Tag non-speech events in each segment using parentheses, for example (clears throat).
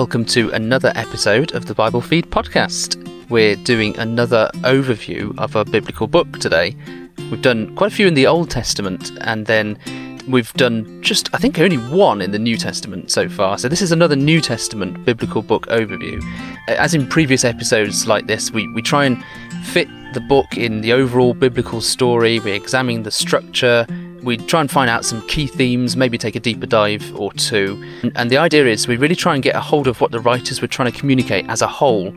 welcome to another episode of the Bible Feed podcast. We're doing another overview of a biblical book today. We've done quite a few in the Old Testament, and then we've done just, I think, only one in the New Testament so far. So this is another New Testament biblical book overview. As in previous episodes like this, we, we try and fit the book in the overall biblical story, we examine the structure, we try and find out some key themes, maybe take a deeper dive or two. And the idea is we really try and get a hold of what the writers were trying to communicate as a whole.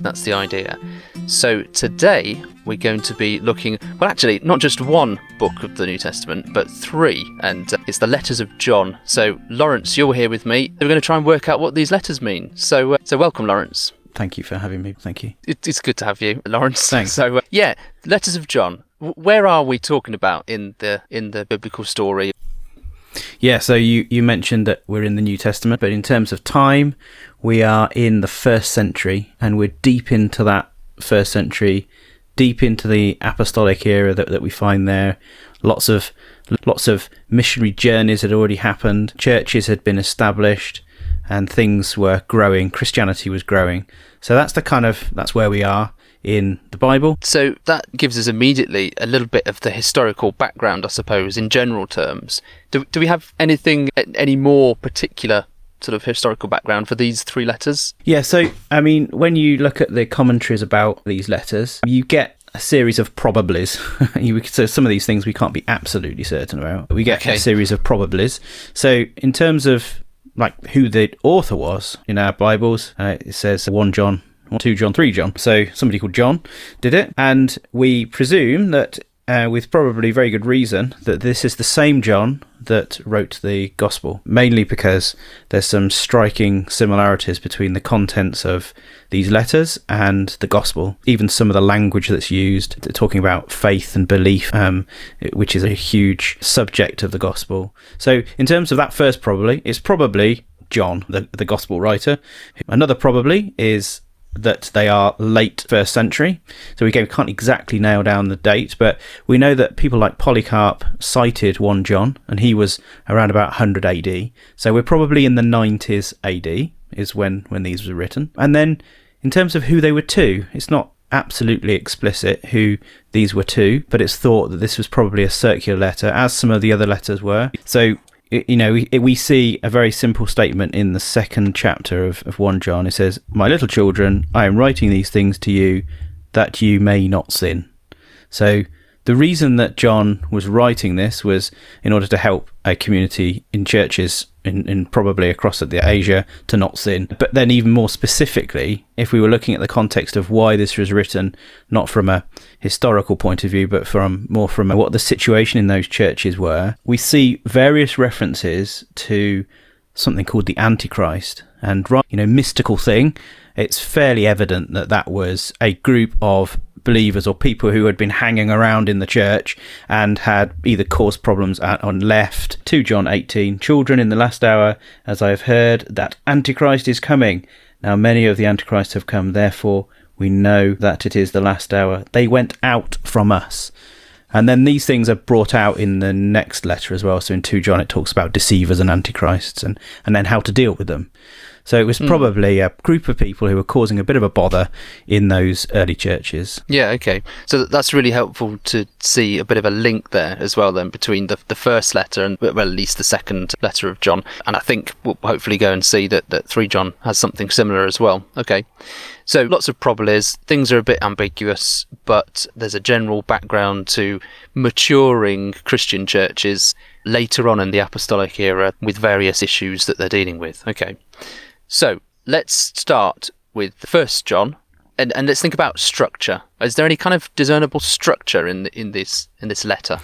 That's the idea. So today we're going to be looking, well, actually, not just one book of the New Testament, but three, and uh, it's the letters of John. So, Laurence, you're here with me. We're going to try and work out what these letters mean. So, uh, so welcome, Laurence. Thank you for having me. Thank you. It, it's good to have you, Laurence. Thanks. So, uh, yeah, letters of John. Where are we talking about in the in the biblical story? Yeah, so you, you mentioned that we're in the New Testament, but in terms of time, we are in the first century and we're deep into that first century, deep into the apostolic era that, that we find there. Lots of lots of missionary journeys had already happened, churches had been established, and things were growing. Christianity was growing. So that's the kind of that's where we are in the Bible. So that gives us immediately a little bit of the historical background, I suppose, in general terms. Do, do we have anything, any more particular sort of historical background for these three letters? Yeah, so I mean, when you look at the commentaries about these letters, you get a series of probablys. (laughs) so some of these things we can't be absolutely certain about. We get Okay. a series of probablys. So in terms of like who the author was in our Bibles, uh, it says 1 John, 2 John, 3 John. So somebody called John did it. And we presume that, uh, with probably very good reason, that this is the same John that wrote the Gospel, mainly because there's some striking similarities between the contents of these letters and the Gospel. Even some of the language that's used, talking about faith and belief, um, which is a huge subject of the Gospel. So, in terms of that first, probably, it's probably John, the, the Gospel writer. Another probably is that they are late first century. So we can't exactly nail down the date, but we know that people like Polycarp cited 1 John, and he was around about 100 AD. So we're probably in the 90s AD is when, when these were written. And then in terms of who they were to, it's not absolutely explicit who these were to, but it's thought that this was probably a circular letter, as some of the other letters were. So you know, we, we see a very simple statement in the second chapter of, of 1 John. It says, My little children, I am writing these things to you that you may not sin. So the reason that John was writing this was in order to help a community in churches in, in probably across at the Asia to not sin. But then even more specifically, if we were looking at the context of why this was written, not from a historical point of view, but from more from what the situation in those churches were, we see various references to something called the Antichrist. And right, you know, mystical thing, it's fairly evident that that was a group of believers or people who had been hanging around in the church and had either caused problems and and left. to John 18, children in the last hour, as I have heard, that Antichrist is coming. Now many of the Antichrists have come, therefore we know that it is the last hour. They went out from us. And then these things are brought out in the next letter as well. So in 2 John, it talks about deceivers and antichrists and, and then how to deal with them. So it was hmm. probably a group of people who were causing a bit of a bother in those early churches. Yeah, okay. So that's really helpful to see a bit of a link there as well, then, between the, the first letter and, well, at least the second letter of John. And I think we'll hopefully go and see that, that 3 John has something similar as well. Okay. So lots of probablys. Things are a bit ambiguous, but there's a general background to maturing Christian churches later on in the apostolic era with various issues that they're dealing with. Okay. So let's start with the first John, and, and let's think about structure. Is there any kind of discernible structure in the, in this in this letter?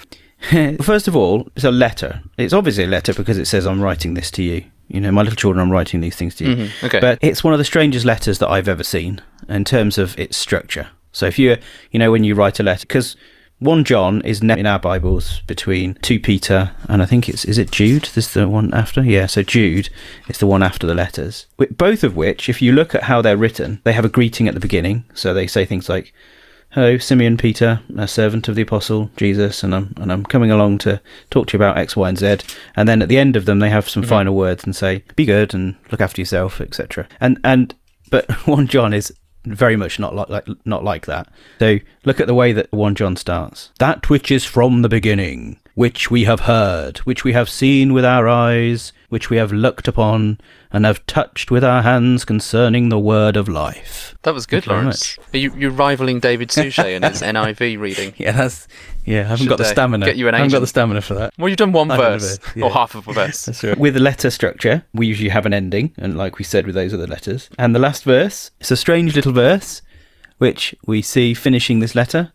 (laughs) First of all, it's a letter. It's obviously a letter because it says, I'm writing this to you. You know, my little children, I'm writing these things to you. Mhm, okay. But it's one of the strangest letters that I've ever seen in terms of its structure. So if you, you know, when you write a letter, because 1 John is ne- in our Bibles between 2 Peter and I think it's, is it Jude? This is the one after? Yeah, so Jude is the one after the letters. Both of which, if you look at how they're written, they have a greeting at the beginning. So they say things like, "Hello, Simeon Peter, a servant of the apostle Jesus, and I'm and I'm coming along to talk to you about X, Y, and Z." And then at the end of them, they have some mm-hmm. final words and say, "Be good and look after yourself," etc. And and but (laughs) one John is very much not like, like not like that. So look at the way that one John starts. That which is from the beginning, which we have heard, which we have seen with our eyes, which we have looked upon, and have touched with our hands concerning the word of life. That was good, Thank you very Laurence. Are you, you're rivaling David (laughs) Suchet and his NIV reading. (laughs) Yeah, that's yeah. I haven't Should got the stamina. get you an I haven't got the stamina for that. Well, you've done one a verse yeah. or half of a verse. Right. With a letter structure, we usually have an ending, and like we said with those other letters. And the last verse, it's a strange little verse, which we see finishing this letter.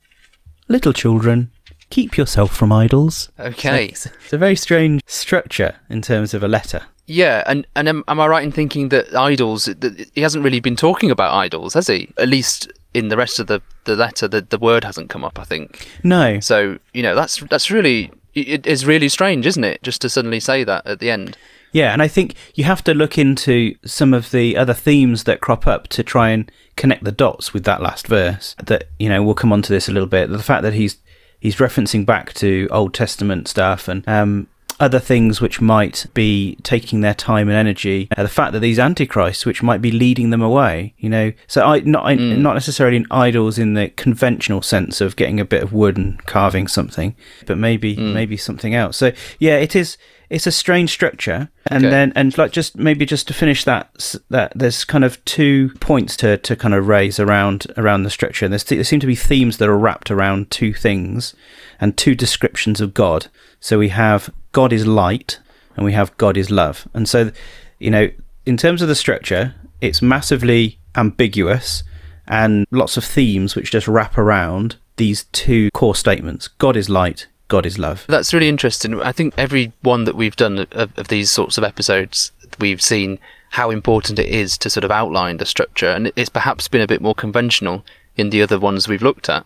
Little children, keep yourself from idols. Okay. It's, it's a very strange structure in terms of a letter. Yeah, and and am, am I right in thinking that idols? That he hasn't really been talking about idols, has he? At least in the rest of the the letter, the the word hasn't come up. I think No, so. You know, that's that's really it is really strange, isn't it? Just to suddenly say that at the end. Yeah, and I think you have to look into some of the other themes that crop up to try and connect the dots with that last verse. That you know, we'll come on to this a little bit. The fact that he's he's referencing back to Old Testament stuff and um, other things which might be taking their time and energy. Uh, the fact that these antichrists, which might be leading them away, you know. So I not I, not necessarily in idols in the conventional sense of getting a bit of wood and carving something, but maybe maybe something else. So yeah, it is. It's a strange structure, and Okay. then and like just maybe just to finish that that there's kind of two points to, to kind of raise around around the structure. And there's there seem to be themes that are wrapped around two things and two descriptions of God. So we have God is light, and we have God is love. And so, you know, in terms of the structure, it's massively ambiguous and lots of themes which just wrap around these two core statements: God is light, God is love. That's really interesting. I think every one that we've done of, of these sorts of episodes, we've seen how important it is to sort of outline the structure, and it's perhaps been a bit more conventional in the other ones we've looked at.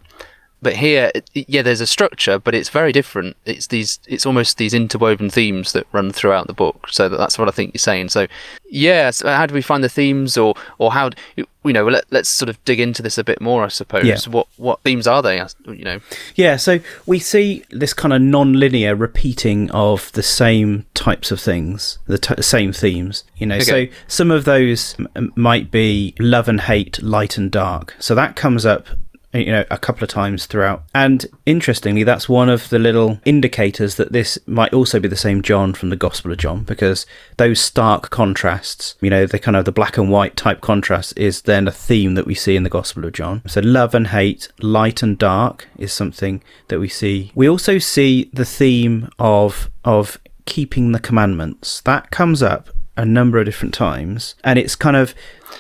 But here, yeah, there's a structure, but it's very different. It's these, it's almost these interwoven themes that run throughout the book. So that's what I think you're saying. So, yeah, so how do we find the themes, or or how, you know, let, let's sort of dig into this a bit more, I suppose. Yeah. What what themes are they? You know, Yeah, so we see this kind of non-linear repeating of the same types of things, the t- same themes. You know, Okay. so some of those m- might be love and hate, light and dark. So that comes up, you know, a couple of times throughout. And interestingly, that's one of the little indicators that this might also be the same John from the Gospel of John, because those stark contrasts, you know, the kind of the black and white type contrast is then a theme that we see in the Gospel of John. So love and hate, light and dark is something that we see. We also see the theme of of keeping the commandments. That comes up a number of different times and it's kind of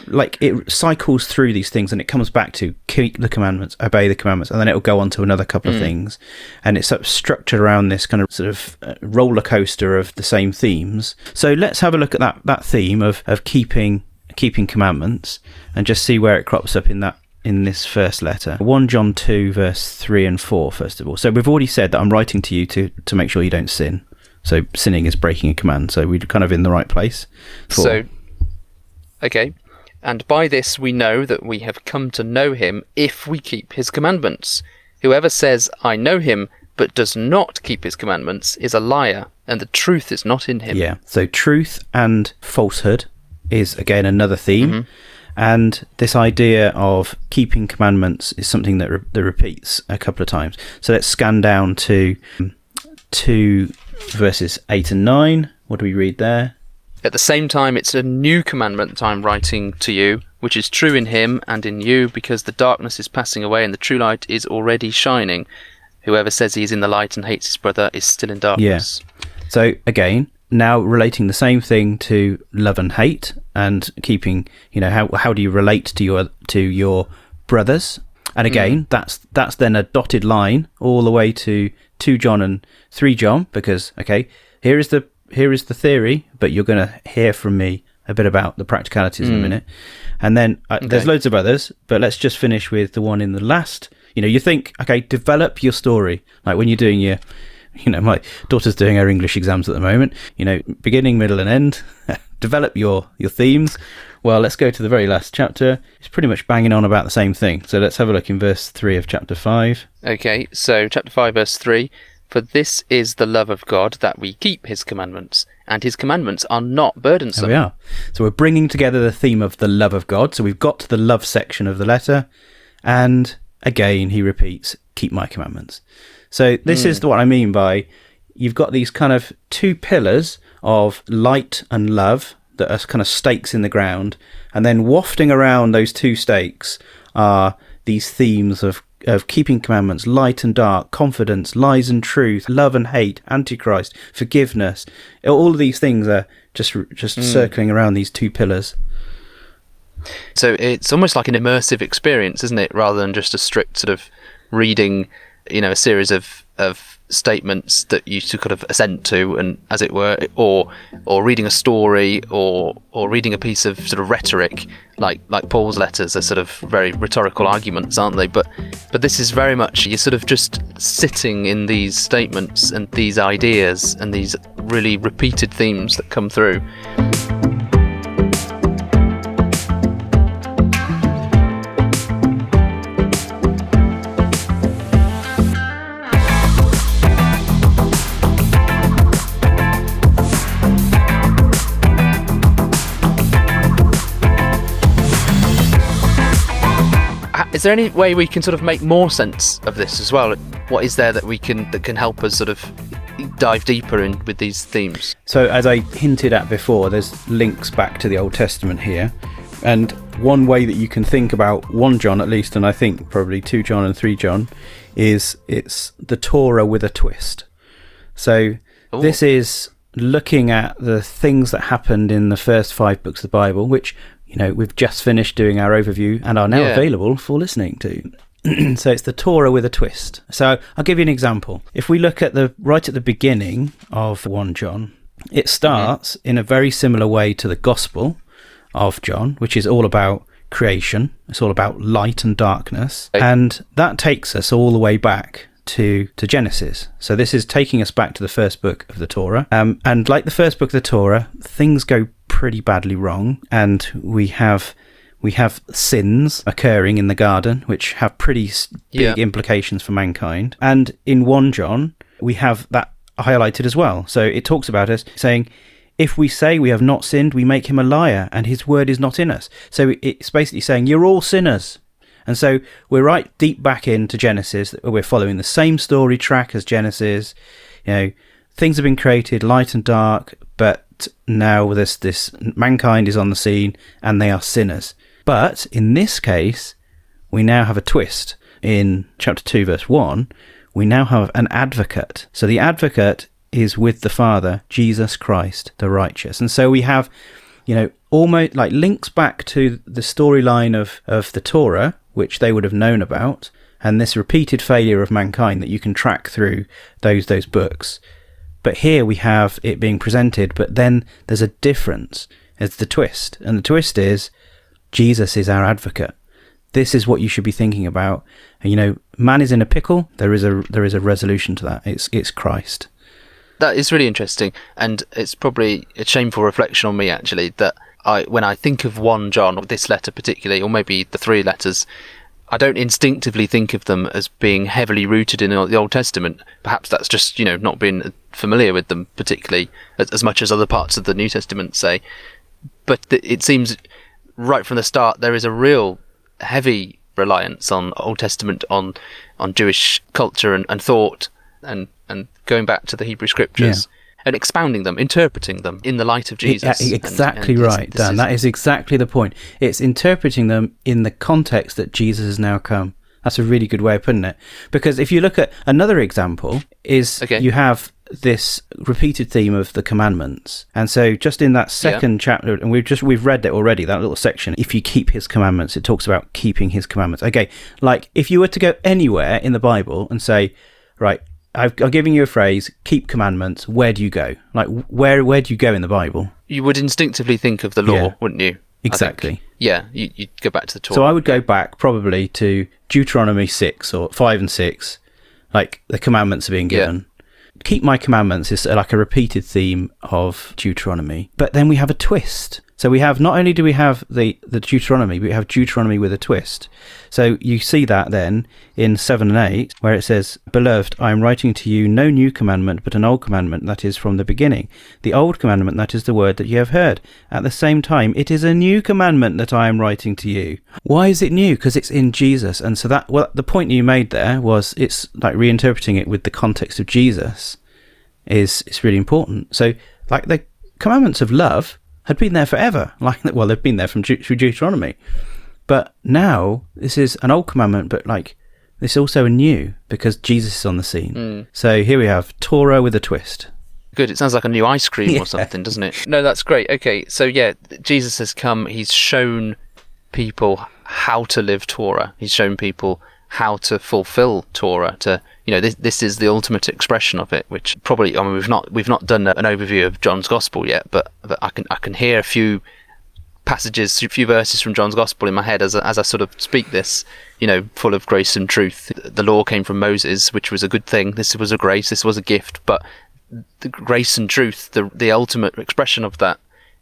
like it cycles through these things and it comes back to keep the commandments obey the commandments and then it'll go on to another couple of things. And it's sort of structured around this kind of sort of uh, roller coaster of the same themes. So let's have a look at that that theme of of keeping keeping commandments and just see where it crops up in that in this first letter. 1 john 2 verse 3 and 4 first of all. So we've already said that i'm writing to you to to make sure you don't sin. So sinning is breaking a command. So we're kind of in the right place for- So, okay. And by this we know that we have come to know him if we keep his commandments. Whoever says, I know him, but does not keep his commandments is a liar, and the truth is not in him. Yeah. So truth and falsehood is again another theme. Mm-hmm. And this idea of keeping commandments is something that, re- that repeats a couple of times. So let's scan down to to verses eight and nine. What do we read there? At the same time, it's a new commandment that I'm writing to you, which is true in him and in you, because the darkness is passing away and the true light is already shining. Whoever says he is in the light and hates his brother is still in darkness. Yeah. So again, now relating the same thing to love and hate, and keeping, you know, how how do you relate to your to your brothers? And mm. again, that's that's then a dotted line all the way to two John and three John, because okay, here is the here is the theory, but you're going to hear from me a bit about the practicalities in a minute, and then uh, there's loads of others, but let's just finish with the one in the last. You know, you think, okay, develop your story, like when you're doing your you know, my daughter's doing her English exams at the moment. You know, beginning, middle, and end. (laughs) Develop your your themes. Well, let's go to the very last chapter. It's pretty much banging on about the same thing. So let's have a look in verse 3 of chapter 5. Okay, so chapter 5, verse 3 For this is the love of God, that we keep his commandments, and his commandments are not burdensome. There we are. So we're bringing together the theme of the love of God. So we've got to the love section of the letter. And again, he repeats, keep my commandments. So this is hmm. what I mean by you've got these kind of two pillars of light and love that are kind of stakes in the ground, and then wafting around those two stakes are these themes of of keeping commandments, light and dark, confidence, lies and truth, love and hate, antichrist, forgiveness. All of these things are just just hmm. circling around these two pillars. So it's almost like an immersive experience, isn't it? Rather than just a strict sort of reading, you know, a series of, of statements that you kind of assent to, and as it were, or or reading a story, or or reading a piece of sort of rhetoric, like like Paul's letters are sort of very rhetorical arguments, aren't they? But but this is very much you're sort of just sitting in these statements and these ideas and these really repeated themes that come through. Is there any way we can sort of make more sense of this as well? What is there that we can that can help us sort of dive deeper in with these themes? So, as I hinted at before, there's links back to the Old Testament here. And one way that you can think about 1 John, at least, and I think probably 2 John and 3 John, is it's the Torah with a twist. So, Ooh. this is looking at the things that happened in the first five books of the Bible, which, you know, we've just finished doing our overview and are now Yeah. available for listening to. (clears throat) so it's the Torah with a twist. So I'll give you an example. If we look at the right at the beginning of 1 John, it starts in a very similar way to the Gospel of John, which is all about creation. It's all about light and darkness. And that takes us all the way back to, to Genesis. So this is taking us back to the first book of the Torah. Um, and like the first book of the Torah, things go pretty badly wrong. And we have we have sins occurring in the garden, which have pretty s- big Yeah. implications for mankind. And in 1 John, we have that highlighted as well. So it talks about us saying, if we say we have not sinned, we make him a liar, and his word is not in us. So it's basically saying, you're all sinners. And so we're right deep back into Genesis. We're following the same story track as Genesis. You know, things have been created, light and dark, but now this this mankind is on the scene and they are sinners. But in this case, we now have a twist. In chapter 2, verse 1, we now have an advocate. So the advocate is with the Father, Jesus Christ, the righteous. And so we have, you know, almost like links back to the storyline of, of the Torah, which they would have known about, and this repeated failure of mankind that you can track through those those books. But here we have it being presented, but then there's a difference. It's the twist. And the twist is Jesus is our advocate. This is what you should be thinking about. And, you know, man is in a pickle. There is a there is a resolution to that. It's it's Christ. That is really interesting, and it's probably a shameful reflection on me actually that I, when I think of one John, or this letter particularly, or maybe the three letters, I don't instinctively think of them as being heavily rooted in the Old Testament. Perhaps that's just you know not being familiar with them particularly as, as much as other parts of the New Testament say. But th- it seems right from the start there is a real heavy reliance on Old Testament, on on Jewish culture and, and thought, and and going back to the Hebrew Scriptures and expounding them, interpreting them in the light of uh, Jesus. Yeah, exactly and this- right, Dan. is- that is exactly the point. It's interpreting them in the context that Jesus has now come. That's a really good way of putting it. Because if you look at another example, is Okay. you have this repeated theme of the commandments, and so just in that second chapter, and we've just we've read it already. That little section, if you keep His commandments, it talks about keeping His commandments. Okay, like if you were to go anywhere in the Bible and say, right. I've, I'm giving you a phrase. Keep commandments. Where do you go? Like, where where do you go in the Bible? you would instinctively think of the law, Yeah. wouldn't you? Exactly. Yeah, you, you'd go back to the Torah. So I would go back probably to Deuteronomy 6 or 5 and 6, like the commandments are being Yeah. given. Keep my commandments is like a repeated theme of Deuteronomy. But then we have a twist. So we have not only do we have the, the Deuteronomy, but we have Deuteronomy with a twist. So you see that then in 7 and 8, where it says, Beloved, I am writing to you no new commandment, but an old commandment that is from the beginning. The old commandment that is the word that you have heard. At the same time, it is a new commandment that I am writing to you. Why is it new? Because it's in Jesus. And so that, well, the point you made there was it's like reinterpreting it with the context of Jesus is, is really important. So, like the commandments of love had been there forever. Like, well, they've been there from through Deuteronomy, but now this is an old commandment, but like this also a new because Jesus is on the scene. Mm. So here we have Torah with a twist. Good. It sounds like a new ice cream (laughs) Yeah. or something, doesn't it? No, that's great. Okay, so yeah, Jesus has come. He's shown people how to live Torah. He's shown people how to fulfill Torah. To you know, this this is the ultimate expression of it. Which probably, I mean, we've not we've not done an overview of John's Gospel yet, but, but I can I can hear a few passages, a few verses from John's Gospel in my head as I, as I sort of speak this. You know, full of grace and truth. The law came from Moses, which was a good thing. This was a grace. This was a gift, but the grace and truth, the the ultimate expression of that,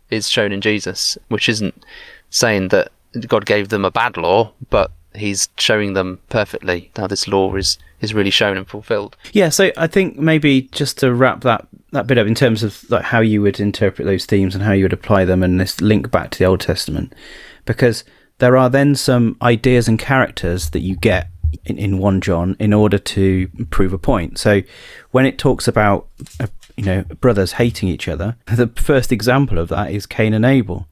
is shown in Jesus, which isn't saying that God gave them a bad law, but He's showing them perfectly how this law is is really shown and fulfilled. Yeah, so I think maybe just to wrap that that bit up in terms of like how you would interpret those themes and how you would apply them and this link back to the Old Testament, because there are then some ideas and characters that you get in, in one John in order to prove a point. So when it talks about uh, you know brothers hating each other, (laughs) the first example of that is Cain and Abel.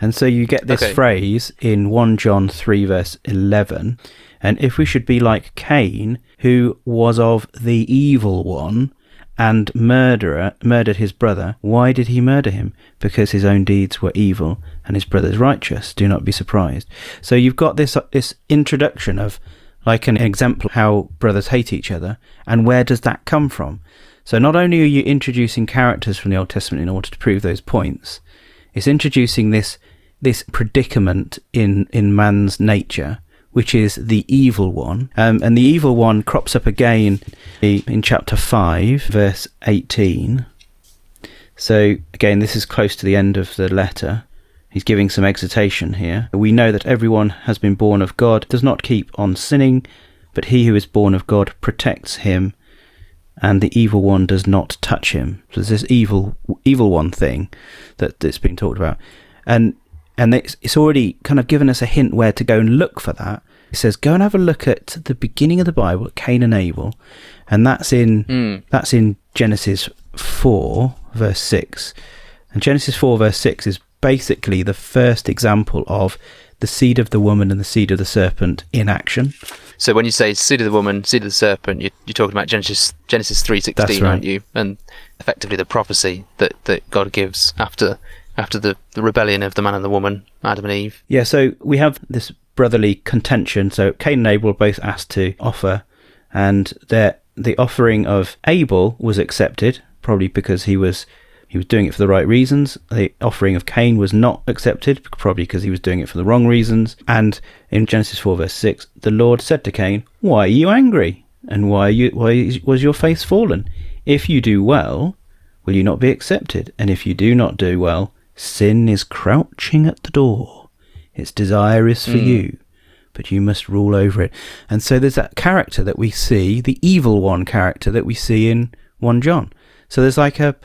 And so you get this Okay. phrase in 1 John 3, verse 11. And if we should be like Cain, who was of the evil one and murderer, murdered his brother, why did he murder him? Because his own deeds were evil and his brother's righteous. Do not be surprised. So you've got this, uh, this introduction of like an example how brothers hate each other and where does that come from? So not only are you introducing characters from the Old Testament in order to prove those points, it's introducing this this predicament in in man's nature, which is the evil one, um, and the evil one crops up again in chapter five, verse eighteen. So again, this is close to the end of the letter. He's giving some exhortation here. We know that everyone has been born of God, does not keep on sinning, but he who is born of God protects him, and the evil one does not touch him. So there's this evil, evil one thing that that's been talked about, and and it's, it's already kind of given us a hint where to go and look for that. It says go and have a look at the beginning of the Bible, Cain and Abel, and that's in Mm. that's in Genesis four verse six, and Genesis four verse six is basically the first example of the seed of the woman and the seed of the serpent in action. So when you say seed of the woman, seed of the serpent, you're, you're talking about Genesis Genesis three sixteen, right. aren't you? And effectively the prophecy that, that God gives after after the, the rebellion of the man and the woman, Adam and Eve. Yeah, so we have this brotherly contention. So Cain and Abel are both asked to offer, and their the offering of Abel was accepted, probably because he was he was doing it for the right reasons. The offering of Cain was not accepted, probably because he was doing it for the wrong reasons. And in Genesis four verse six, the Lord said to Cain, "Why are you angry? And why you why was your face fallen? If you do well, will you not be accepted? And if you do not do well, sin is crouching at the door. Its desire is for hmm. you, but you must rule over it. And so there's that character that we see, the evil one character that we see in 1 John. So there's like a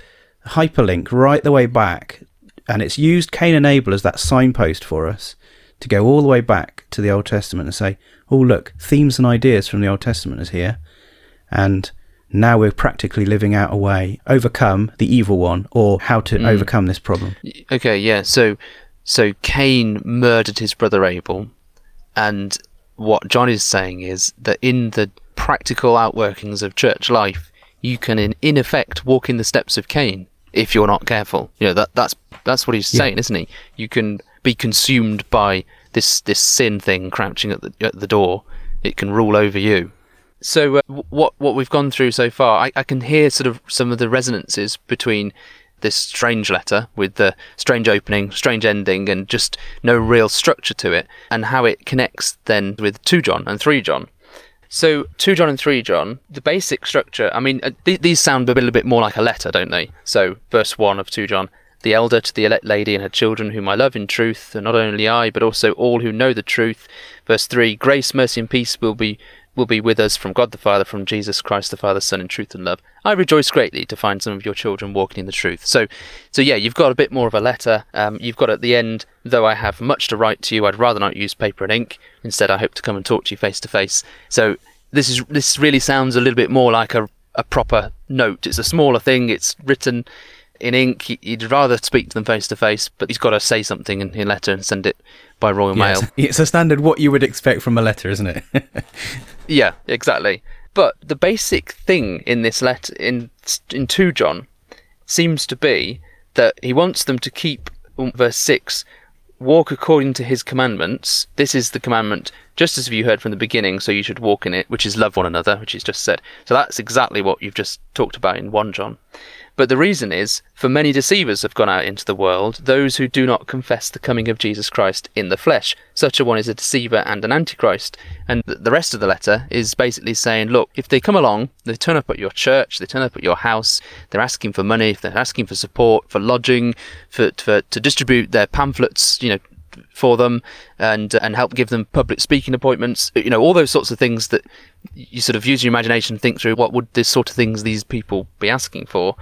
hyperlink right the way back, and it's used Cain and Abel as that signpost for us to go all the way back to the Old Testament and say, oh, look, themes and ideas from the Old Testament is here. And now we're practically living out a way, overcome the evil one, or how to Mm. overcome this problem. Okay, yeah. So so Cain murdered his brother Abel, and what John is saying is that in the practical outworkings of church life, you can in, in effect walk in the steps of Cain if you're not careful. You know that that's that's what he's Yeah. saying, isn't he? You can be consumed by this this sin thing crouching at the at the door. It can rule over you. So uh, what what we've gone through so far, I, I can hear sort of some of the resonances between this strange letter with the strange opening, strange ending, and just no real structure to it, and how it connects then with two John and three John. So two John and three John, the basic structure. I mean, uh, th- these sound a little bit more like a letter, don't they? So verse one of two John. the elder to the elect lady and her children, whom I love in truth, and not only I, but also all who know the truth. Verse 3 Grace, mercy, and peace will be will be with us from God the Father, from Jesus Christ the Father, Son, in truth and love. I rejoice greatly to find some of your children walking in the truth. So, so yeah, you've got a bit more of a letter. Um, you've got at the end, though I have much to write to you, I'd rather not use paper and ink. Instead, I hope to come and talk to you face to face. So this is this really sounds a little bit more like a a proper note. It's a smaller thing. It's written in ink. He'd rather speak to them face to face, but he's got to say something in a letter and send it by Royal Mail. (laughs) It's a standard what you would expect from a letter, isn't it? (laughs) yeah, exactly. But the basic thing in this letter, in in two John, seems to be that he wants them to keep um, verse six, walk according to his commandments. This is the commandment just as you heard from the beginning, so you should walk in it, which is love one another, which he's just said. So that's exactly what you've just talked about in 1 John. But the reason is, for many deceivers have gone out into the world, those who do not confess the coming of Jesus Christ in the flesh. Such a one is a deceiver and an antichrist. And the rest of the letter is basically saying, look, if they come along, they turn up at your church, they turn up at your house, they're asking for money, they're asking for support, for lodging, for, for to distribute their pamphlets, you know, for them and and help give them public speaking appointments you know all those sorts of things that you sort of use your imagination think through what would this sort of things these people be asking for?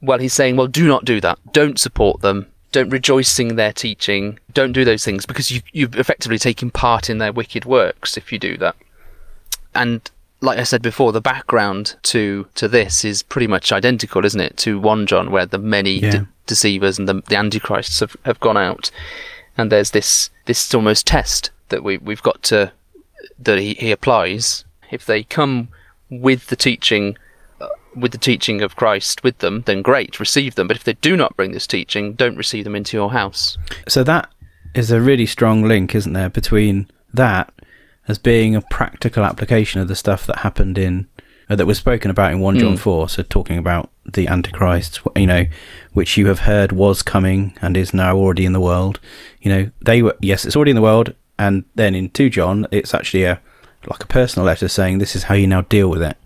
Well he's saying well do not do that. Don't support them. Don't rejoice in their teaching. Don't do those things because you you've effectively taken part in their wicked works if you do that. And like I said before, the background to to this is pretty much identical, isn't it, to one John, where the many yeah. de- deceivers and the, the antichrists have, have gone out and there's this this almost test that we we've got to that he, he applies. If they come with the teaching uh, with the teaching of Christ with them, then great, receive them. But if they do not bring this teaching, don't receive them into your house. So that is a really strong link, isn't there, between that as being a practical application of the stuff that happened in uh, that was spoken about in 1 John mm. 4. So, talking about the Antichrist, you know, which you have heard was coming and is now already in the world. You know, they were, yes, it's already in the world. And then in 2 John, it's actually a like a personal letter saying this is how you now deal with it.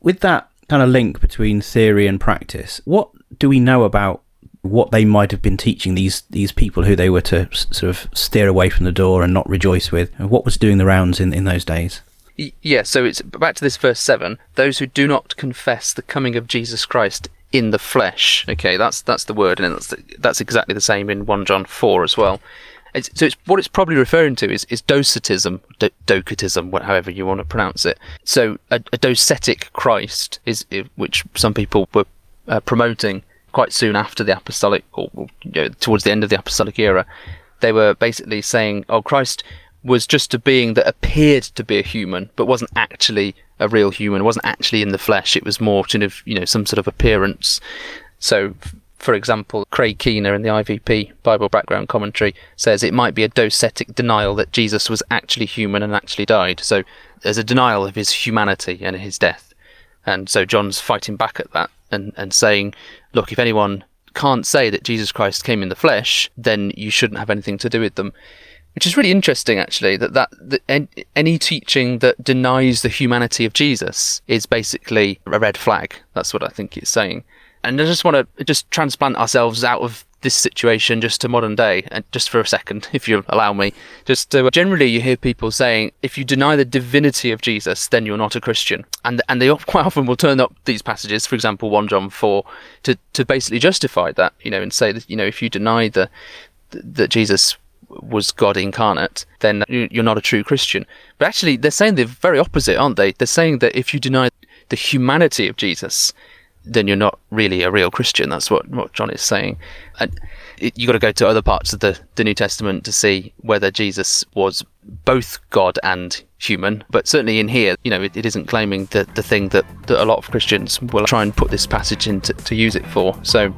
With that kind of link between theory and practice, what do we know about what they might have been teaching these these people who they were to s- sort of steer away from the door and not rejoice with? What was doing the rounds in, in those days? Yeah, so it's back to this verse 7 those who do not confess the coming of Jesus Christ in the flesh. Okay, that's that's the word, and that's, that's exactly the same in 1 John 4 as well. It's, so it's, what it's probably referring to is, is docetism, do, docetism, however you want to pronounce it. So a, a docetic Christ is which some people were uh, promoting quite soon after the apostolic, or you know, towards the end of the apostolic era. They were basically saying, "Oh, Christ was just a being that appeared to be a human, but wasn't actually a real human, wasn't actually in the flesh. It was more sort of, you know, some sort of appearance. So, for example, Craig Keener in the IVP Bible Background Commentary says it might be a docetic denial that Jesus was actually human and actually died. So, there's a denial of his humanity and his death. And so John's fighting back at that and, and saying, look, if anyone can't say that Jesus Christ came in the flesh, then you shouldn't have anything to do with them which is really interesting actually that that, that any teaching that denies the humanity of Jesus is basically a red flag. That's what I think it's saying. And I just want to just transplant ourselves out of this situation just to modern day and just for a second (laughs) if you'll allow me. Just to, generally you hear people saying if you deny the divinity of Jesus then you're not a Christian. And and they (laughs) quite often will turn up these passages for example 1 John 4 to to basically justify that you know and say that you know if you deny the that Jesus was God incarnate, then you're not a true Christian. But actually, they're saying the very opposite, aren't they? They're saying that if you deny the humanity of Jesus, then you're not really a real Christian. That's what, what John is saying. And you've got to go to other parts of the, the New Testament to see whether Jesus was both God and human. But certainly in here, you know, it, it isn't claiming the, the thing that, that a lot of Christians will try and put this passage in to, to use it for. So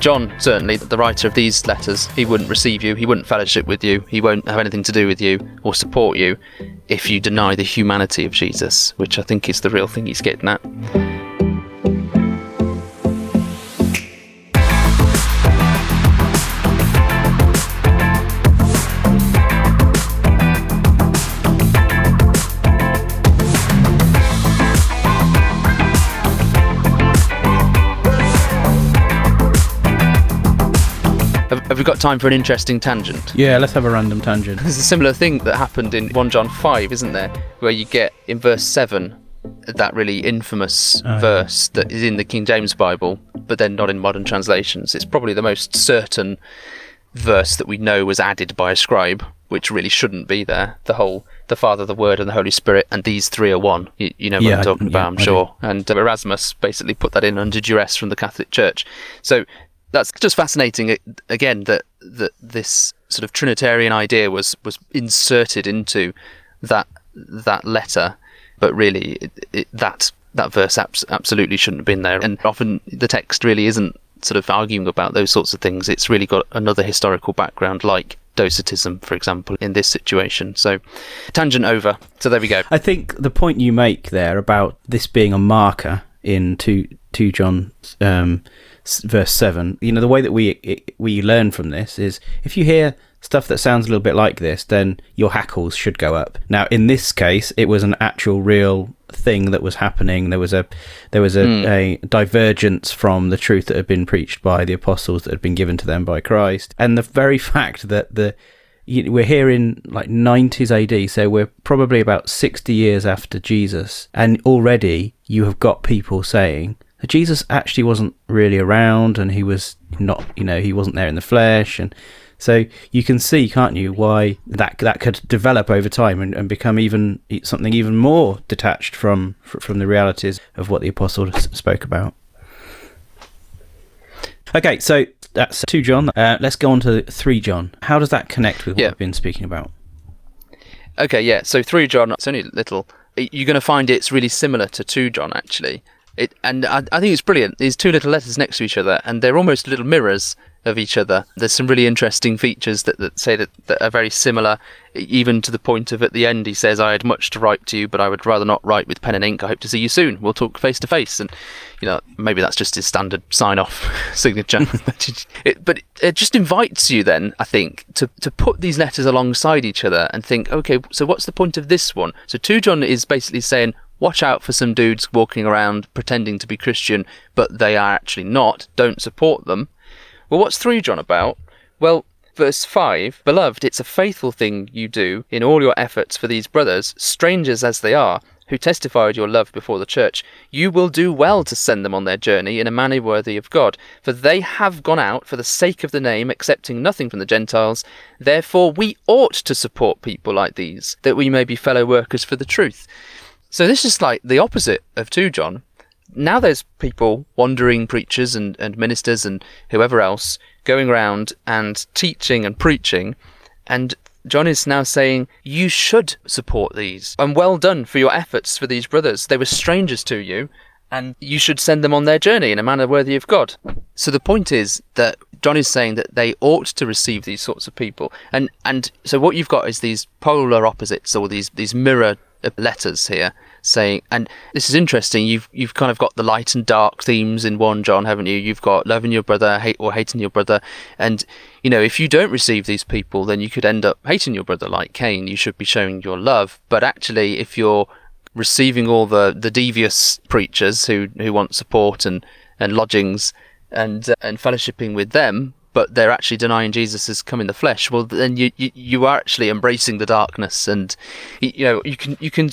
John, certainly, the writer of these letters, he wouldn't receive you, he wouldn't fellowship with you, he won't have anything to do with you or support you if you deny the humanity of Jesus, which I think is the real thing he's getting at. Have, we got time for an interesting tangent? Yeah, let's have a random tangent. There's a similar thing that happened in 1 John 5, isn't there? Where you get in verse 7 that really infamous Oh, yeah. verse that is in the King James Bible, but then not in modern translations. It's probably the most certain verse that we know was added by a scribe, which really shouldn't be there. The whole, the Father, the Word, and the Holy Spirit, and these three are one. You, you know what Yeah, I'm talking I- about, yeah, I'm sure. And uh, Erasmus basically put that in under duress from the Catholic Church. So that's just fascinating. uh, Again, that that this sort of Trinitarian idea was was inserted into that that letter, but really it, it, that that verse abs- absolutely shouldn't have been there. And often the text really isn't sort of arguing about those sorts of things. It's really got another historical background, like Docetism, for example, in this situation. So, tangent over. So there we go. I think the point you make there about this being a marker in two two John um, verse seven, you know, the way that we i we learn from this is if you hear stuff that sounds a little bit like this, then your hackles should go up. Now, in this case, it was an actual real thing that was happening. There was a there was a, hmm. a divergence from the truth that had been preached by the apostles that had been given to them by Christ, and the very (laughs) fact that the you- we're here in like 90s AD, so we're probably about 60 years after Jesus, and already you have got people saying Jesus actually wasn't really around and he was not, you know, he wasn't there in the flesh. And so you can see, can't you, why that that could develop over time and, and become even something even more detached from from the realities of what the apostles spoke about. Okay, so that's two John. Uh, let's go on to three John. How does that connect with what Yeah. we've been speaking about? Okay, yeah. So 3 John, it's only little. You're going to find it's really similar to two John actually. It and I, I think it's brilliant. These two little letters next to each other, and they're almost little mirrors of each other. There's some really interesting features that, that say that, that are very similar, even to the point of at the end he says, "I had much to write to you, but I would rather not write with pen and ink. I hope to see you soon. We'll talk face to face." And you know, maybe that's just his standard sign-off (laughs) signature. (laughs) it, but it just invites you then, I think, to to put these letters alongside each other and think, okay, so what's the point of this one? So two John is basically saying. Watch out for some dudes walking around pretending to be Christian, but they are actually not. Don't support them. Well, what's 3 John about? Well, verse 5 Beloved, it's a faithful thing you do in all your efforts for these brothers, strangers as they are, who testified your love before the church. You will do well to send them on their journey in a manner worthy of God, for they have gone out for the sake of the name, accepting nothing from the Gentiles. Therefore, we ought to support people like these, that we may be fellow workers for the truth. So this is like the opposite of 2 John. Now there's people, wandering preachers and, and ministers and whoever else, going around and teaching and preaching, and John is now saying, You should support these. And well done for your efforts for these brothers. They were strangers to you, and you should send them on their journey in a manner worthy of God. So the point is that John is saying that they ought to receive these sorts of people. And and so what you've got is these polar opposites or these these mirror letters here saying and this is interesting you've you've kind of got the light and dark themes in 1 John haven't you? You've got loving your brother hate or hating your brother and you know if you don't receive these people then you could end up hating your brother like Cain. You should be showing your love. But actually if you're receiving all the the devious preachers who who want support and and lodgings and uh, and fellowshipping with them but they're actually denying Jesus has come in the flesh. Well then you, you you are actually embracing the darkness and you know you can you can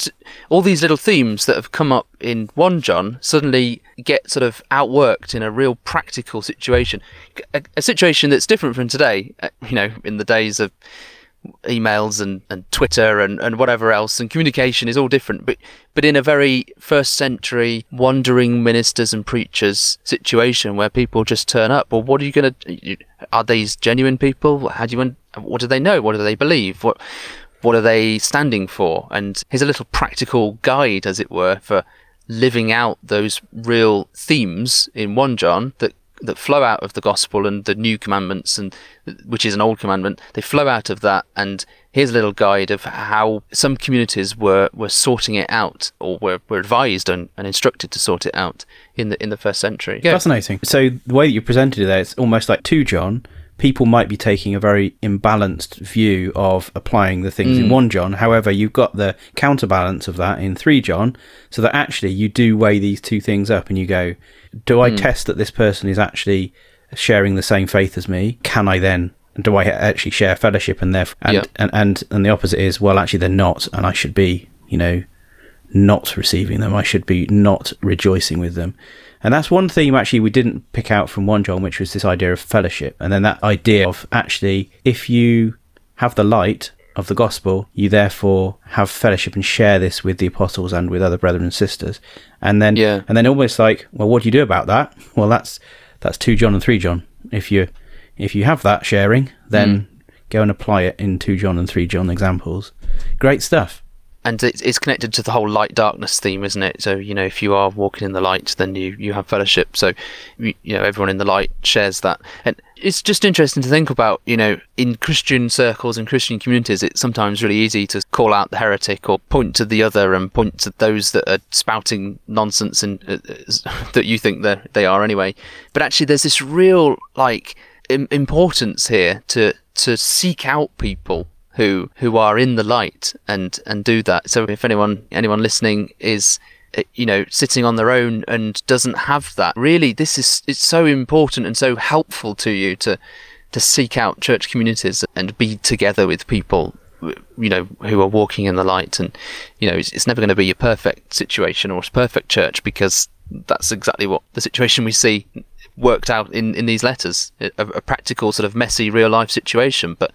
all these little themes that have come up in 1 John suddenly get sort of outworked in a real practical situation a, a situation that's different from today uh, you know in the days of emails and, and Twitter and, and whatever else, and communication is all different. But but in a very first century wandering ministers and preachers situation where people just turn up, well, what are you going to? Are these genuine people? How do you? What do they know? What do they believe? What what are they standing for? And here's a little practical guide, as it were, for living out those real themes in 1 John that that flow out of the gospel and the new commandments and which is an old commandment they flow out of that and here's a little guide of how some communities were were sorting it out or were, were advised and, and instructed to sort it out in the in the first century Fascinating. So the way that you presented it there, it's almost like two John. People might be taking a very imbalanced view of applying the things in mm. one John. However, you've got the counterbalance of that in three John, so that actually you do weigh these two things up and you go, do I mm. test that this person is actually sharing the same faith as me, can I then do I actually share fellowship and therefore and, and, and and the opposite is well actually they're not and I should be you know not receiving them. I should be not rejoicing with them and that's one theme actually we didn't pick out from 1 John which was this idea of fellowship and then that idea of actually if you have the light of the gospel you therefore have fellowship and share this with the apostles and with other brethren and sisters and then Yeah. and then almost like well what do you do about that well that's that's 2 John and 3 John if you if you have that sharing, then hmm. go and apply it in 2 John and 3 John examples. Great stuff. And it's, connected to the whole light darkness theme isn't it? So you know if you are walking in the light then you you have fellowship. So you, you know everyone in the light shares that. And it's just interesting to think about you know in christian circles and christian communities it's sometimes really easy to call out the heretic or point to the other and point to those that are spouting nonsense and uh, uh, (laughs) that you think that they are anyway. But actually there's this real like Im- importance here to to seek out people who who are in the light and and do that. So if anyone anyone listening is uh, you know sitting on their own and doesn't have that, really this is it's so important and so helpful to you to to seek out church communities and be together with people you know who are walking in the light and you know it's, it's never going to be a perfect situation or a perfect church because that's exactly what the situation we see worked out in in these letters a, a practical sort of messy real life situation but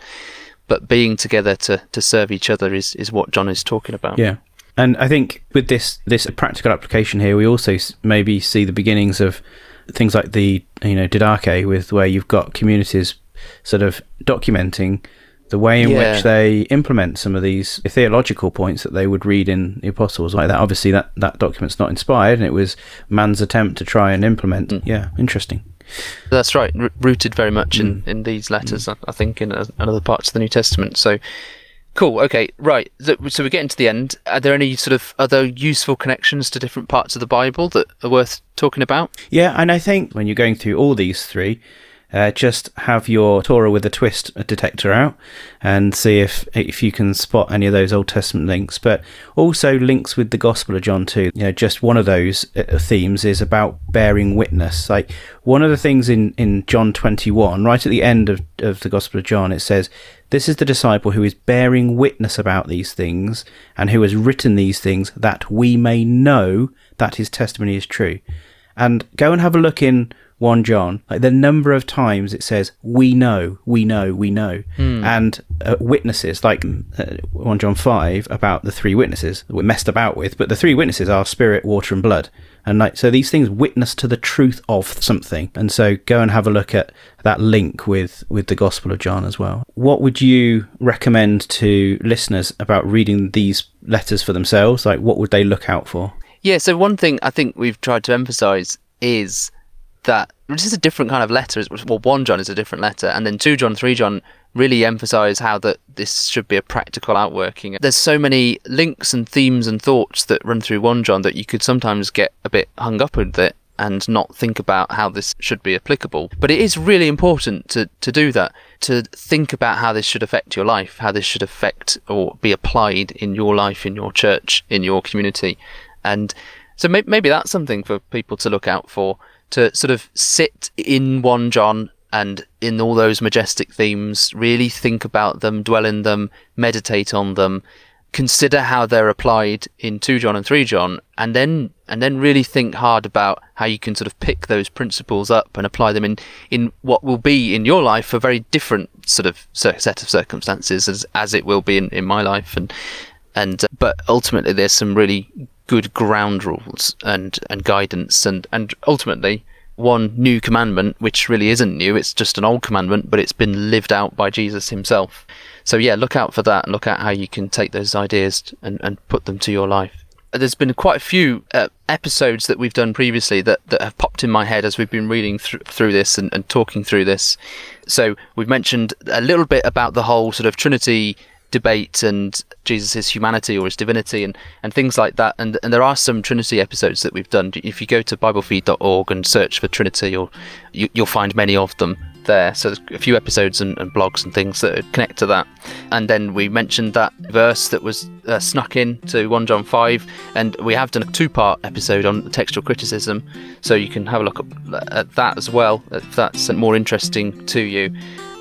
but being together to to serve each other is is what John is talking about Yeah. And I think with this this practical application here, we also maybe see the beginnings of things like the you know didache, with where you've got communities sort of documenting the way in Yeah. which they implement some of these theological points that they would read in the apostles like that. Obviously, that that document's not inspired, and it was man's attempt to try and implement. Mm. Yeah, interesting. That's right, r- rooted very much in, mm. in these letters, mm. I, I think, in, in other parts of the New Testament. So, cool. Okay, right. So, so we're getting to the end. Are there any sort of other useful connections to different parts of the Bible that are worth talking about? Yeah, and I think when you're going through all these three, uh, just have your Torah with a twist detector out and see if if you can spot any of those Old Testament links. But also links with the Gospel of John too. You know, just one of those uh, themes is about bearing witness. Like one of the things in in John 21, right at the end of of the Gospel of John, it says. This is the disciple who is bearing witness about these things and who has written these things that we may know that his testimony is true. And go and have a look in 1 John, like the number of times it says, we know, we know, we know. And uh, witnesses, like uh, 1 John 5, about the three witnesses that we're messed about with, but the three witnesses are spirit, water, and blood. And like, so these things witness to the truth of something. And so go and have a look at that link with, with the Gospel of John as well. What would you recommend to listeners about reading these letters for themselves? Like, what would they look out for? Yeah, so one thing I think we've tried to emphasize is that this is a different kind of letter. Well, 1 John is a different letter, and then 2 John, 3 John really emphasize how that this should be a practical outworking. There's so many links and themes and thoughts that run through 1 John that you could sometimes get a bit hung up with it and not think about how this should be applicable. But it is really important to, to do that, to think about how this should affect your life, how this should affect or be applied in your life, in your church, in your community. And so may- maybe that's something for people to look out for, to sort of sit in 1 John and in all those majestic themes, really think about them, dwell in them, meditate on them, consider how they're applied in 2 John and 3 John, and then and then really think hard about how you can sort of pick those principles up and apply them in in what will be in your life a very different sort of set of circumstances as as it will be in, in my life. And and uh, but ultimately there's some really good ground rules and and guidance and and ultimately one new commandment which really isn't new it's just an old commandment but it's been lived out by Jesus himself so yeah look out for that and look at how you can take those ideas and and put them to your life there's been quite a few uh, episodes that we've done previously that, that have popped in my head as we've been reading thr- through this and, and talking through this. So we've mentioned a little bit about the whole sort of Trinity debate and Jesus' humanity or his divinity and, and things like that. And and there are some Trinity episodes that we've done. If you go to BibleFeed.org and search for Trinity, you'll you, you'll find many of them. there. So there's a few episodes and, and blogs and things that connect to that. And then we mentioned that verse that was uh, snuck in to 1 John 5, and we have done a two part episode on textual criticism, so you can have a look at, at that as well if that's more interesting to you.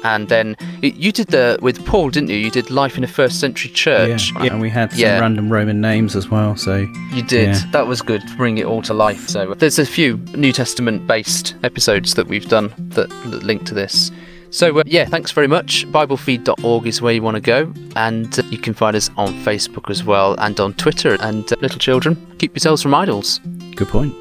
And then you did the with Paul, didn't you? You did life in a first century church. Yeah, and we had some Yeah. random Roman names as well. So You did. Yeah. That was good. to Bring it all to life. So there's a few New Testament based episodes that we've done that, that link to this. So uh, yeah, thanks very much. BibleFeed.org is where you want to go, and uh, you can find us on Facebook as well and on Twitter. And uh, little children, keep yourselves from idols. good point.